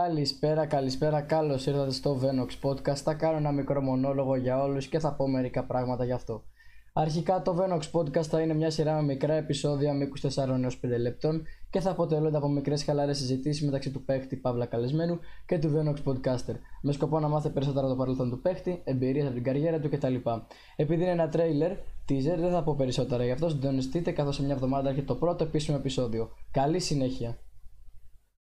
Καλησπέρα, καλησπέρα, καλώς ήρθατε στο Venox Podcast. Θα κάνω ένα μικρό μονόλογο για όλους και θα πω μερικά πράγματα γι' αυτό. Αρχικά το Venox Podcast θα είναι μια σειρά με μικρά επεισόδια μήκους 4 έως 5 λεπτών και θα αποτελούνται από μικρές χαλαρές συζητήσεις μεταξύ του παίχτη Παύλα Καλεσμένου και του Venox Podcaster. Με σκοπό να μάθει περισσότερα το παρελθόν του παίχτη, εμπειρίες από την καριέρα του κτλ. Επειδή είναι ένα τρέιλερ, teaser, δεν θα πω περισσότερα γι' αυτό συντονιστείτε καθώς σε μια εβδομάδα έρχεται το πρώτο επίσημο επεισόδιο. Καλή συνέχεια!